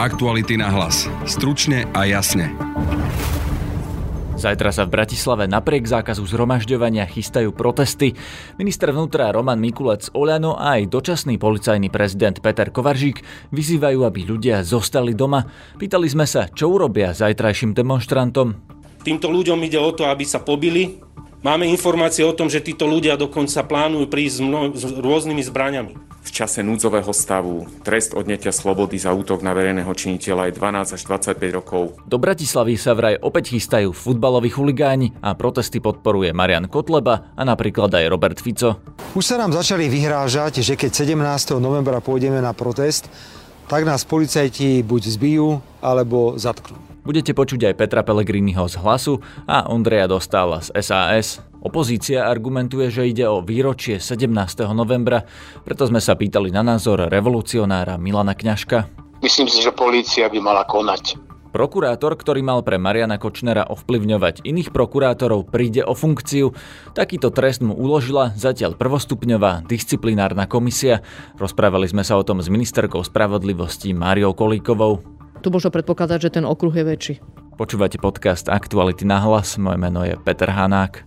Aktuality na hlas. Stručne a jasne. Zajtra sa v Bratislave napriek zákazu zhromažďovania chystajú protesty. Minister vnútra Roman Mikulec Oľano a aj dočasný policajný prezident Peter Kovaržík vyzývajú, aby ľudia zostali doma. Pýtali sme sa, čo urobia zajtrajším demonstrantom. Týmto ľuďom ide o to, aby sa pobili, Máme informácie o tom, že títo ľudia dokonca plánujú prísť s, mno- s rôznymi zbraniami. V čase núdzového stavu trest odnetia slobody za útok na verejného činiteľa je 12 až 25 rokov. Do Bratislavy sa vraj opäť chystajú futbaloví chuligáni a protesty podporuje Marian Kotleba a napríklad aj Robert Fico. Už sa nám začali vyhrážať, že keď 17. novembra pôjdeme na protest, tak nás policajti buď zbijú, alebo zatknú. Budete počuť aj Petra Pellegriniho z Hlasu a Ondreja Dostala z SAS. Opozícia argumentuje, že ide o výročie 17. novembra, preto sme sa pýtali na názor revolucionára Milana Kňažka. Myslím si, že polícia by mala konať. Prokurátor, ktorý mal pre Mariana Kočnera ovplyvňovať iných prokurátorov, príde o funkciu. Takýto trest mu uložila zatiaľ prvostupňová disciplinárna komisia. Rozprávali sme sa o tom s ministerkou spravodlivosti Máriou Kolíkovou. Tu možno predpokladať, že ten okruh je väčší. Počúvate podcast Aktuality na hlas. Moje meno je Peter Hanák.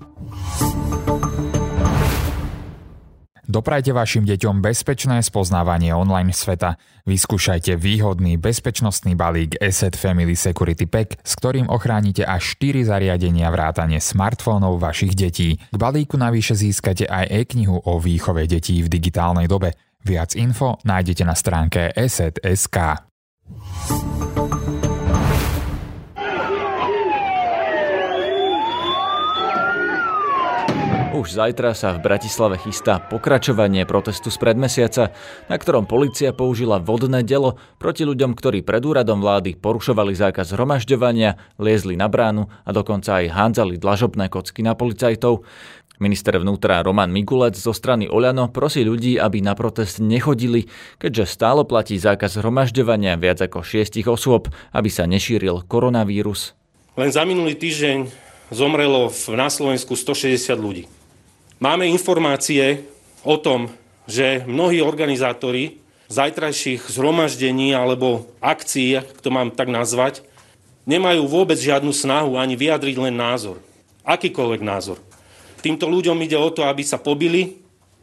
Doprajte vašim deťom bezpečné spoznávanie online sveta. Vyskúšajte výhodný bezpečnostný balík Asset Family Security Pack, s ktorým ochránite až 4 zariadenia vrátane smartfónov vašich detí. K balíku navyše získate aj e-knihu o výchove detí v digitálnej dobe. Viac info nájdete na stránke asset.sk. Už zajtra sa v Bratislave chystá pokračovanie protestu z predmesiaca, na ktorom policia použila vodné delo proti ľuďom, ktorí pred úradom vlády porušovali zákaz zhromažďovania, liezli na bránu a dokonca aj hádzali dlažobné kocky na policajtov. Minister vnútra Roman Mikulec zo strany Oľano prosí ľudí, aby na protest nechodili, keďže stále platí zákaz zhromažďovania viac ako šiestich osôb, aby sa nešíril koronavírus. Len za minulý týždeň zomrelo na Slovensku 160 ľudí. Máme informácie o tom, že mnohí organizátori zajtrajších zhromaždení alebo akcií, ak to mám tak nazvať, nemajú vôbec žiadnu snahu ani vyjadriť len názor. Akýkoľvek názor. Týmto ľuďom ide o to, aby sa pobili,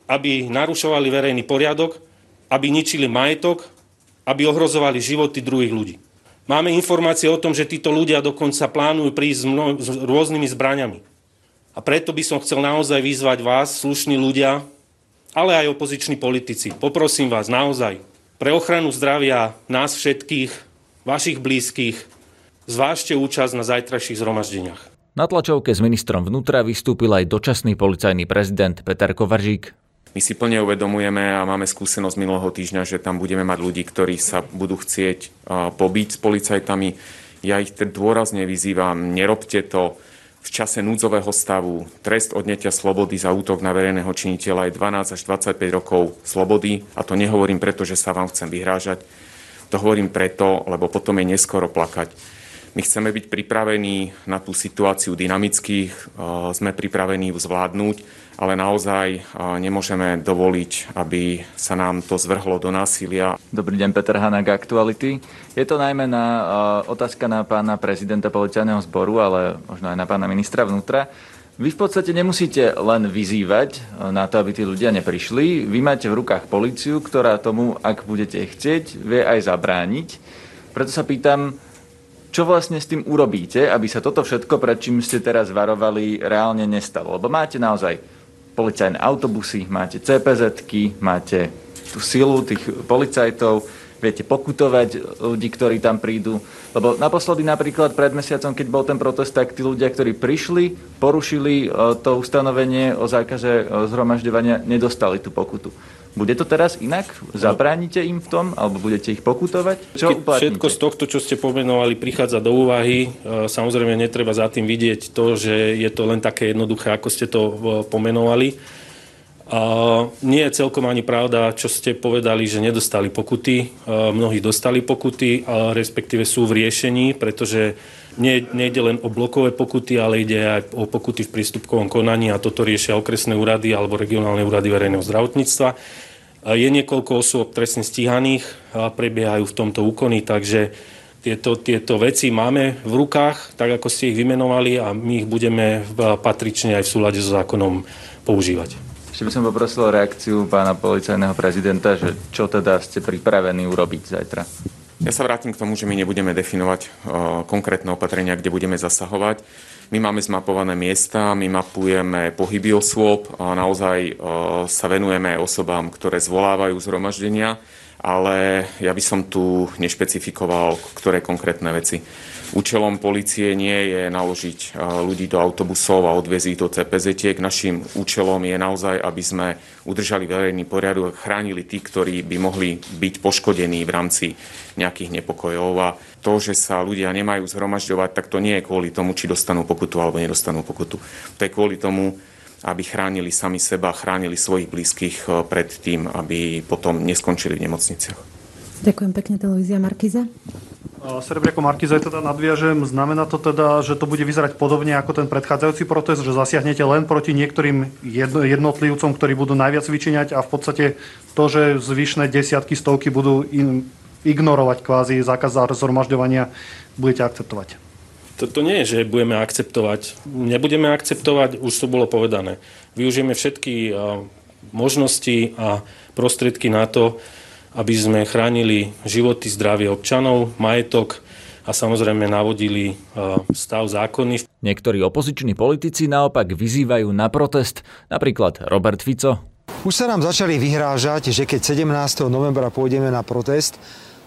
aby narušovali verejný poriadok, aby ničili majetok, aby ohrozovali životy druhých ľudí. Máme informácie o tom, že títo ľudia dokonca plánujú prísť s, mno- s rôznymi zbraniami. A preto by som chcel naozaj vyzvať vás, slušní ľudia, ale aj opoziční politici. Poprosím vás naozaj, pre ochranu zdravia nás všetkých, vašich blízkych, zvážte účasť na zajtrajších zhromaždeniach. Na tlačovke s ministrom vnútra vystúpil aj dočasný policajný prezident Peter Kovaržík. My si plne uvedomujeme a máme skúsenosť minulého týždňa, že tam budeme mať ľudí, ktorí sa budú chcieť pobiť s policajtami. Ja ich dôrazne vyzývam, nerobte to, v čase núdzového stavu trest odnetia slobody za útok na verejného činiteľa je 12 až 25 rokov slobody. A to nehovorím preto, že sa vám chcem vyhrážať. To hovorím preto, lebo potom je neskoro plakať. My chceme byť pripravení na tú situáciu dynamických, sme pripravení ju zvládnuť, ale naozaj nemôžeme dovoliť, aby sa nám to zvrhlo do násilia. Dobrý deň, Peter Hanák, Aktuality. Je to najmä na otázka na pána prezidenta policajného zboru, ale možno aj na pána ministra vnútra. Vy v podstate nemusíte len vyzývať na to, aby tí ľudia neprišli. Vy máte v rukách policiu, ktorá tomu, ak budete chcieť, vie aj zabrániť. Preto sa pýtam, čo vlastne s tým urobíte, aby sa toto všetko, pred čím ste teraz varovali, reálne nestalo? Lebo máte naozaj policajné autobusy, máte cpz máte tú silu tých policajtov, viete pokutovať ľudí, ktorí tam prídu. Lebo naposledy napríklad pred mesiacom, keď bol ten protest, tak tí ľudia, ktorí prišli, porušili e, to ustanovenie o zákaze e, zhromažďovania, nedostali tú pokutu. Bude to teraz inak? Zabránite im v tom? Alebo budete ich pokutovať? Čo Všetko z tohto, čo ste pomenovali, prichádza do úvahy. E, samozrejme, netreba za tým vidieť to, že je to len také jednoduché, ako ste to e, pomenovali. Nie je celkom ani pravda, čo ste povedali, že nedostali pokuty. Mnohí dostali pokuty, respektíve sú v riešení, pretože nie, nejde len o blokové pokuty, ale ide aj o pokuty v prístupkovom konaní a toto riešia okresné úrady alebo regionálne úrady verejného zdravotníctva. Je niekoľko osôb trestne stíhaných a prebiehajú v tomto úkony, takže tieto, tieto veci máme v rukách, tak ako ste ich vymenovali a my ich budeme patrične aj v súlade so zákonom používať. Ešte by som poprosil reakciu pána policajného prezidenta, že čo teda ste pripravení urobiť zajtra. Ja sa vrátim k tomu, že my nebudeme definovať uh, konkrétne opatrenia, kde budeme zasahovať. My máme zmapované miesta, my mapujeme pohyby osôb naozaj uh, sa venujeme osobám, ktoré zvolávajú zhromaždenia ale ja by som tu nešpecifikoval, ktoré konkrétne veci. Účelom policie nie je naložiť ľudí do autobusov a odviezť ich do CPZ. Našim účelom je naozaj, aby sme udržali verejný poriadok a chránili tých, ktorí by mohli byť poškodení v rámci nejakých nepokojov. A to, že sa ľudia nemajú zhromažďovať, tak to nie je kvôli tomu, či dostanú pokutu alebo nedostanú pokutu. To je kvôli tomu, aby chránili sami seba, chránili svojich blízkych eh, pred tým, aby potom neskončili v nemocniciach. Ďakujem pekne, televízia Markiza. Serebriako Markiza, teda nadviažem, znamená to teda, že to bude vyzerať podobne ako ten predchádzajúci protest, že zasiahnete len proti niektorým jednotlivcom, ktorí budú najviac vyčiniať a v podstate to, že zvyšné desiatky, stovky budú ignorovať kvázi zákaz zhromažďovania, budete akceptovať. To, to nie je, že budeme akceptovať. Nebudeme akceptovať, už to bolo povedané. Využijeme všetky možnosti a prostriedky na to, aby sme chránili životy, zdravie občanov, majetok a samozrejme navodili stav zákony. Niektorí opoziční politici naopak vyzývajú na protest, napríklad Robert Fico. Už sa nám začali vyhrážať, že keď 17. novembra pôjdeme na protest,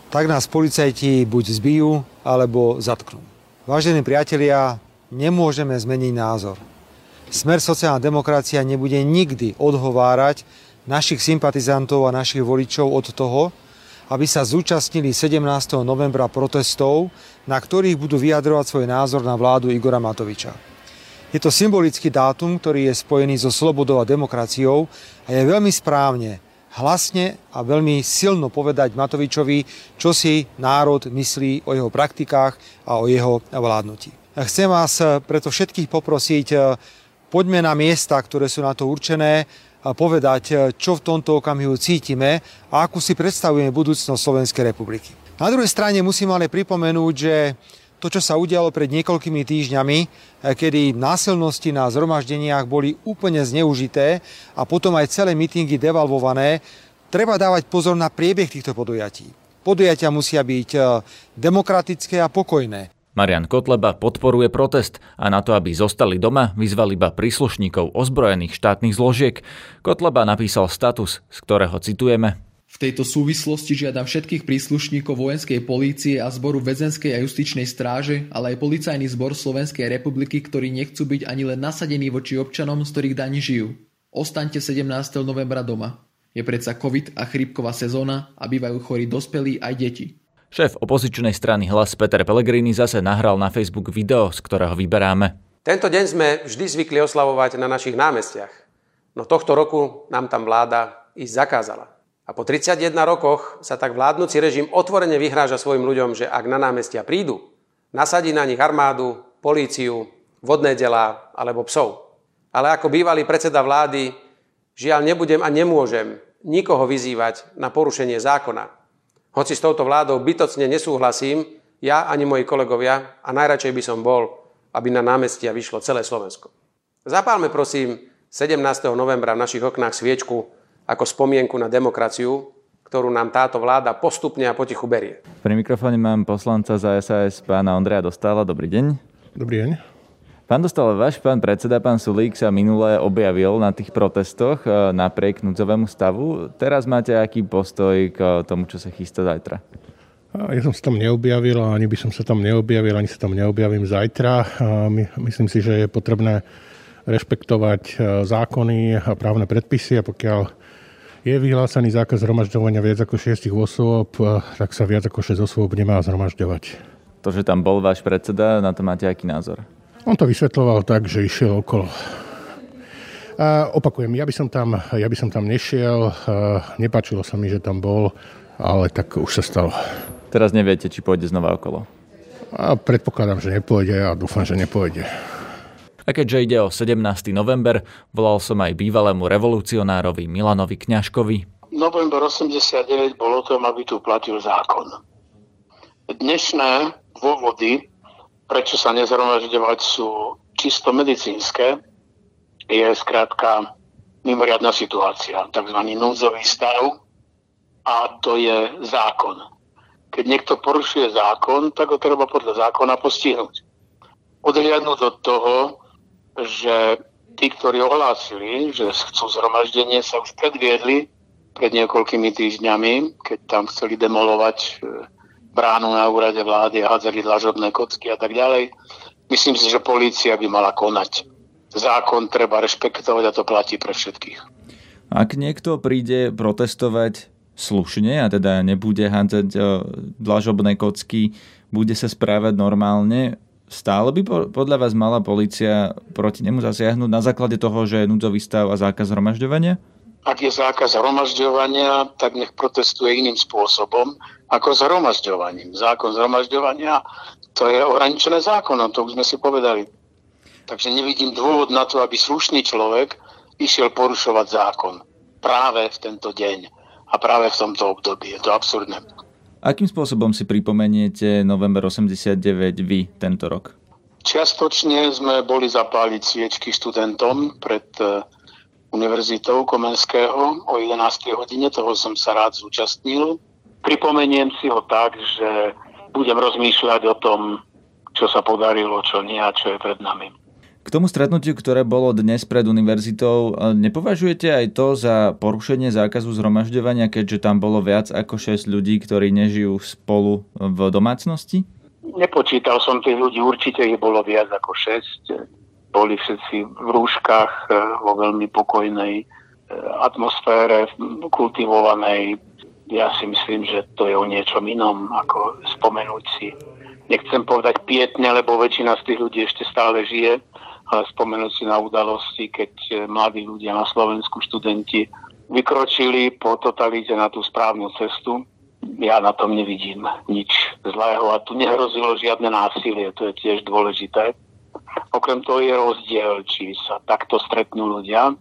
tak nás policajti buď zbijú, alebo zatknú. Vážení priatelia, nemôžeme zmeniť názor. Smer sociálna demokracia nebude nikdy odhovárať našich sympatizantov a našich voličov od toho, aby sa zúčastnili 17. novembra protestov, na ktorých budú vyjadrovať svoj názor na vládu Igora Matoviča. Je to symbolický dátum, ktorý je spojený so slobodou a demokraciou a je veľmi správne, hlasne a veľmi silno povedať Matovičovi, čo si národ myslí o jeho praktikách a o jeho vládnutí. Chcem vás preto všetkých poprosiť, poďme na miesta, ktoré sú na to určené, povedať, čo v tomto okamihu cítime a akú si predstavujeme budúcnosť Slovenskej republiky. Na druhej strane musím ale pripomenúť, že to, čo sa udialo pred niekoľkými týždňami, eh, kedy násilnosti na zhromaždeniach boli úplne zneužité a potom aj celé mítingy devalvované, treba dávať pozor na priebeh týchto podujatí. Podujatia musia byť eh, demokratické a pokojné. Marian Kotleba podporuje protest a na to, aby zostali doma, vyzval iba príslušníkov ozbrojených štátnych zložiek. Kotleba napísal status, z ktorého citujeme. V tejto súvislosti žiadam všetkých príslušníkov vojenskej polície a zboru väzenskej a justičnej stráže, ale aj policajný zbor Slovenskej republiky, ktorí nechcú byť ani len nasadení voči občanom, z ktorých daní žijú. Ostaňte 17. novembra doma. Je predsa COVID a chrípková sezóna a bývajú chorí dospelí aj deti. Šéf opozičnej strany Hlas Peter Pellegrini zase nahral na Facebook video, z ktorého vyberáme. Tento deň sme vždy zvykli oslavovať na našich námestiach. No tohto roku nám tam vláda ísť zakázala. A po 31 rokoch sa tak vládnúci režim otvorene vyhráža svojim ľuďom, že ak na námestia prídu, nasadí na nich armádu, políciu, vodné delá alebo psov. Ale ako bývalý predseda vlády, žiaľ nebudem a nemôžem nikoho vyzývať na porušenie zákona. Hoci s touto vládou bytocne nesúhlasím, ja ani moji kolegovia a najradšej by som bol, aby na námestia vyšlo celé Slovensko. Zapálme prosím 17. novembra v našich oknách sviečku ako spomienku na demokraciu, ktorú nám táto vláda postupne a potichu berie. Pri mikrofóne mám poslanca za SAS pána Ondreja Dostala. Dobrý deň. Dobrý deň. Pán Dostal, váš pán predseda, pán Sulík, sa minule objavil na tých protestoch e, napriek núdzovému stavu. Teraz máte aký postoj k tomu, čo sa chystá zajtra? Ja som sa tam neobjavil a ani by som sa tam neobjavil, ani sa tam neobjavím zajtra. Myslím si, že je potrebné rešpektovať e, zákony a právne predpisy a pokiaľ je vyhlásený zákaz zhromažďovania viac ako 6 osôb, tak sa viac ako 6 osôb nemá zhromažďovať. To, že tam bol váš predseda, na to máte aký názor? On to vysvetloval tak, že išiel okolo. A opakujem, ja by som tam, ja by som tam nešiel, nepáčilo sa mi, že tam bol, ale tak už sa stalo. Teraz neviete, či pôjde znova okolo? A predpokladám, že nepôjde a dúfam, že nepôjde. A keďže ide o 17. november, volal som aj bývalému revolucionárovi Milanovi Kňažkovi. november 89 bol o tom, aby tu platil zákon. Dnešné dôvody, prečo sa nezhromažďovať, sú čisto medicínske. Je skrátka mimoriadná situácia, tzv. núdzový stav a to je zákon. Keď niekto porušuje zákon, tak ho treba podľa zákona postihnúť. Odhliadnúť od toho, že tí, ktorí ohlásili, že chcú zhromaždenie, sa už predviedli pred niekoľkými týždňami, keď tam chceli demolovať e, bránu na úrade vlády a hádzali dlažobné kocky a tak ďalej. Myslím si, že polícia by mala konať. Zákon treba rešpektovať a to platí pre všetkých. Ak niekto príde protestovať slušne a teda nebude hádzať e, dlažobné kocky, bude sa správať normálne, stále by podľa vás mala policia proti nemu zasiahnuť na základe toho, že je núdzový stav a zákaz zhromažďovania? Ak je zákaz zhromažďovania, tak nech protestuje iným spôsobom ako zhromažďovaním. Zákon zhromažďovania to je ohraničené zákonom, to už sme si povedali. Takže nevidím dôvod na to, aby slušný človek išiel porušovať zákon práve v tento deň a práve v tomto období. Je to absurdné. Akým spôsobom si pripomeniete november 89 vy tento rok? Čiastočne sme boli zapáliť sviečky študentom pred eh, univerzitou Komenského o 11. hodine, toho som sa rád zúčastnil. Pripomeniem si ho tak, že budem rozmýšľať o tom, čo sa podarilo, čo nie a čo je pred nami. K tomu stretnutiu, ktoré bolo dnes pred univerzitou, nepovažujete aj to za porušenie zákazu zhromažďovania, keďže tam bolo viac ako 6 ľudí, ktorí nežijú spolu v domácnosti? Nepočítal som tých ľudí, určite ich bolo viac ako 6 boli všetci v rúškach e, vo veľmi pokojnej atmosfére, kultivovanej. Ja si myslím, že to je o niečom inom, ako spomenúť si. Nechcem povedať pietne, lebo väčšina z tých ľudí ešte stále žije, ale spomenúť si na udalosti, keď e, mladí ľudia na Slovensku, študenti, vykročili po totalite na tú správnu cestu. Ja na tom nevidím nič zlého a tu nehrozilo žiadne násilie, to je tiež dôležité. Okrem toho je rozdiel, či sa takto stretnú ľudia,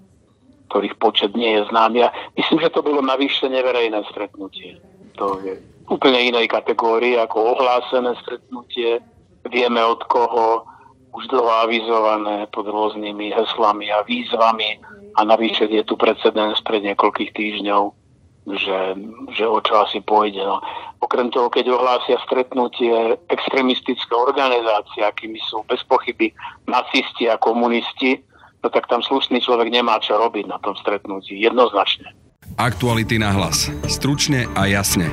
ktorých počet nie je známy. A myslím, že to bolo navýšenie verejné stretnutie. To je úplne inej kategórii ako ohlásené stretnutie. Vieme od koho, už dlho avizované pod rôznymi heslami a výzvami a navyše je tu precedens pred niekoľkých týždňov že, že o čo asi pôjde. No. Okrem toho, keď ohlásia stretnutie extremistické organizácie, akými sú bez pochyby nacisti a komunisti, no tak tam slušný človek nemá čo robiť na tom stretnutí. Jednoznačne. Aktuality na hlas. Stručne a jasne.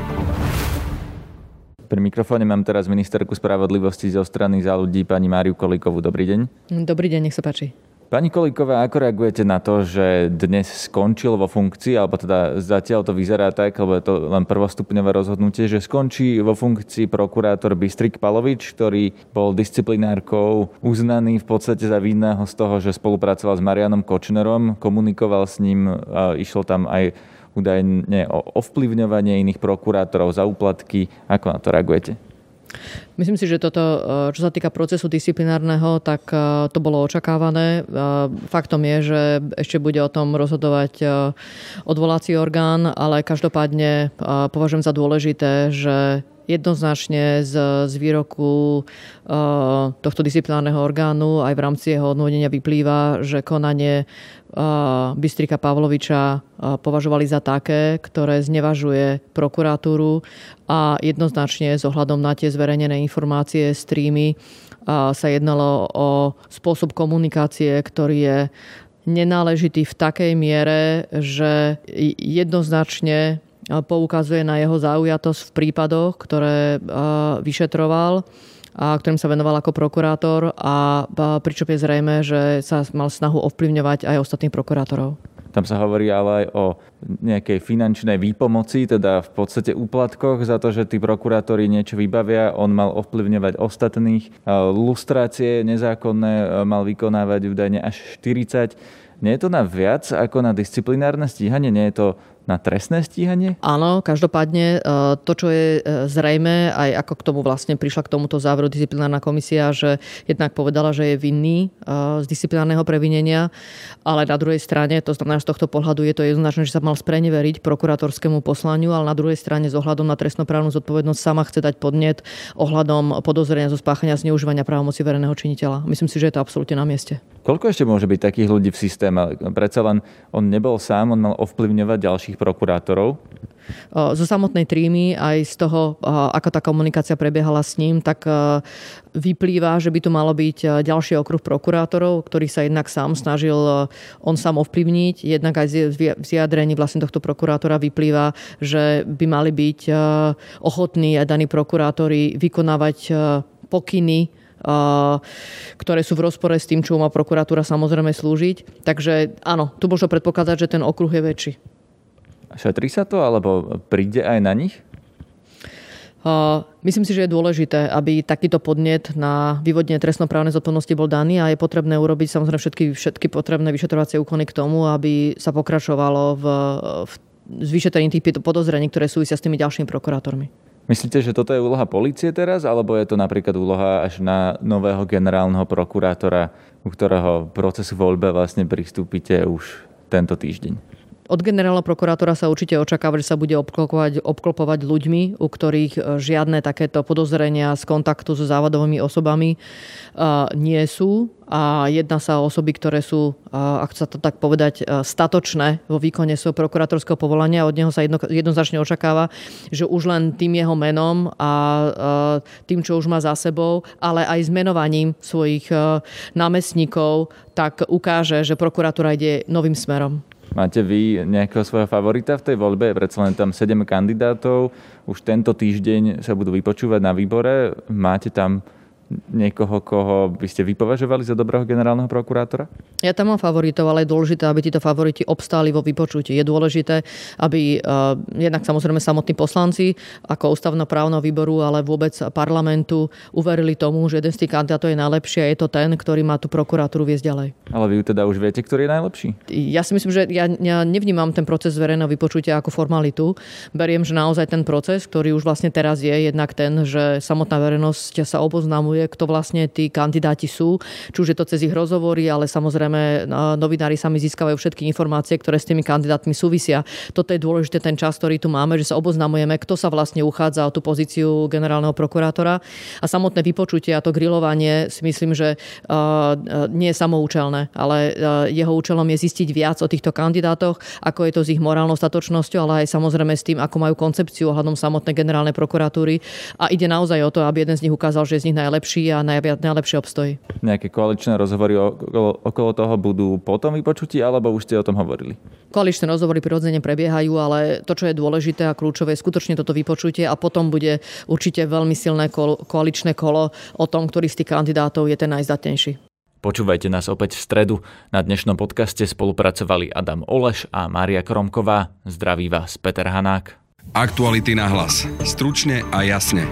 Pri mikrofóne mám teraz ministerku spravodlivosti zo strany za ľudí pani Máriu Kolíkovú. Dobrý deň. Dobrý deň, nech sa páči. Pani Kolíková, ako reagujete na to, že dnes skončil vo funkcii, alebo teda zatiaľ to vyzerá tak, lebo je to len prvostupňové rozhodnutie, že skončí vo funkcii prokurátor Bystrik Palovič, ktorý bol disciplinárkou uznaný v podstate za vinného z toho, že spolupracoval s Marianom Kočnerom, komunikoval s ním, išlo tam aj údajne o ovplyvňovanie iných prokurátorov za úplatky. Ako na to reagujete? Myslím si, že toto, e, čo sa týka procesu disciplinárneho, tak e, to bolo očakávané. E, faktom je, že ešte bude o tom rozhodovať odvolací orgán, ale každopádne považujem za dôležité, že jednoznačne z, z výroku uh, tohto disciplinárneho orgánu aj v rámci jeho odvodnenia vyplýva, že konanie uh, Bystrika Pavloviča uh, považovali za také, ktoré znevažuje prokuratúru a jednoznačne s ohľadom na tie zverejnené informácie, streamy sa jednalo o spôsob komunikácie, ktorý je nenáležitý v takej miere, že jednoznačne poukazuje na jeho zaujatosť v prípadoch, ktoré vyšetroval a ktorým sa venoval ako prokurátor a pričom je zrejme, že sa mal snahu ovplyvňovať aj ostatných prokurátorov. Tam sa hovorí ale aj o nejakej finančnej výpomoci, teda v podstate úplatkoch za to, že tí prokurátori niečo vybavia. On mal ovplyvňovať ostatných. Lustrácie nezákonné mal vykonávať údajne až 40. Nie je to na viac ako na disciplinárne stíhanie? Nie je to na trestné stíhanie? Áno, každopádne to, čo je zrejme, aj ako k tomu vlastne prišla k tomuto záveru disciplinárna komisia, že jednak povedala, že je vinný z disciplinárneho previnenia, ale na druhej strane, to znamená, z tohto pohľadu je to jednoznačné, že sa mal spreneveriť prokurátorskému poslaniu, ale na druhej strane s ohľadom na trestnoprávnu zodpovednosť sama chce dať podnet ohľadom podozrenia zo spáchania zneužívania právomoci verejného činiteľa. Myslím si, že je to absolútne na mieste. Koľko ešte môže byť takých ľudí v systéme? Predsa len on nebol sám, on mal ovplyvňovať ďalších prokurátorov. Zo samotnej trímy aj z toho, ako tá komunikácia prebiehala s ním, tak vyplýva, že by tu malo byť ďalší okruh prokurátorov, ktorý sa jednak sám snažil on sám ovplyvniť. Jednak aj z vyjadrení vlastne tohto prokurátora vyplýva, že by mali byť ochotní aj daní prokurátori vykonávať pokyny ktoré sú v rozpore s tým, čo má prokuratúra samozrejme slúžiť. Takže áno, tu možno predpokladať, že ten okruh je väčší. Šetrí sa to, alebo príde aj na nich? Myslím si, že je dôležité, aby takýto podnet na vyvodenie trestnoprávnej zodpovednosti bol daný a je potrebné urobiť samozrejme všetky, všetky potrebné vyšetrovacie úkony k tomu, aby sa pokračovalo v, v vyšetrení tých podozrení, ktoré súvisia s tými ďalšími prokurátormi. Myslíte, že toto je úloha policie teraz, alebo je to napríklad úloha až na nového generálneho prokurátora, u ktorého procesu voľbe vlastne pristúpite už tento týždeň? Od generálneho prokurátora sa určite očakáva, že sa bude obklopovať, obklopovať ľuďmi, u ktorých e, žiadne takéto podozrenia z kontaktu so závadovými osobami uh, nie sú. A jedná sa o osoby, ktoré sú, uh, ak sa to tak povedať, statočné vo výkone svojho prokurátorského povolania. Od neho sa jedno, jednoznačne očakáva, že už len tým jeho menom a tým, čo už má za sebou, ale aj s menovaním svojich námestníkov, tak ukáže, že prokuratúra ide novým smerom. Máte vy nejakého svojho favorita v tej voľbe? Predsa len tam 7 kandidátov. Už tento týždeň sa budú vypočúvať na výbore. Máte tam niekoho, koho by ste vypovažovali za dobrého generálneho prokurátora? Ja tam mám favoritov, ale je dôležité, aby títo favoriti obstáli vo vypočutí. Je dôležité, aby uh, jednak samozrejme samotní poslanci ako ústavnoprávneho výboru, ale vôbec parlamentu uverili tomu, že jeden z tých kandidátov je najlepší a je to ten, ktorý má tú prokuratúru viesť ďalej. Ale vy teda už viete, ktorý je najlepší? Ja si myslím, že ja, ja nevnímam ten proces verejného vypočutia ako formalitu. Beriem, že naozaj ten proces, ktorý už vlastne teraz je, jednak ten, že samotná verejnosť sa oboznamuje informuje, kto vlastne tí kandidáti sú, či už je to cez ich rozhovory, ale samozrejme novinári sami získavajú všetky informácie, ktoré s tými kandidátmi súvisia. Toto je dôležité ten čas, ktorý tu máme, že sa oboznamujeme, kto sa vlastne uchádza o tú pozíciu generálneho prokurátora. A samotné vypočutie a to grilovanie si myslím, že nie je samoučelné, ale jeho účelom je zistiť viac o týchto kandidátoch, ako je to s ich morálnou statočnosťou, ale aj samozrejme s tým, ako majú koncepciu ohľadom samotnej generálnej prokuratúry. A ide naozaj o to, aby jeden z nich ukázal, že je z nich najlepší najlepší a najlepšie obstojí. Nejaké koaličné rozhovory okolo, okolo toho budú potom vypočutí, alebo už ste o tom hovorili? Koaličné rozhovory prirodzene prebiehajú, ale to, čo je dôležité a kľúčové, je skutočne toto vypočutie a potom bude určite veľmi silné koaličné kolo o tom, ktorý z tých kandidátov je ten najzdatnejší. Počúvajte nás opäť v stredu. Na dnešnom podcaste spolupracovali Adam Oleš a Mária Kromková. Zdraví vás Peter Hanák. Aktuality na hlas. Stručne a jasne.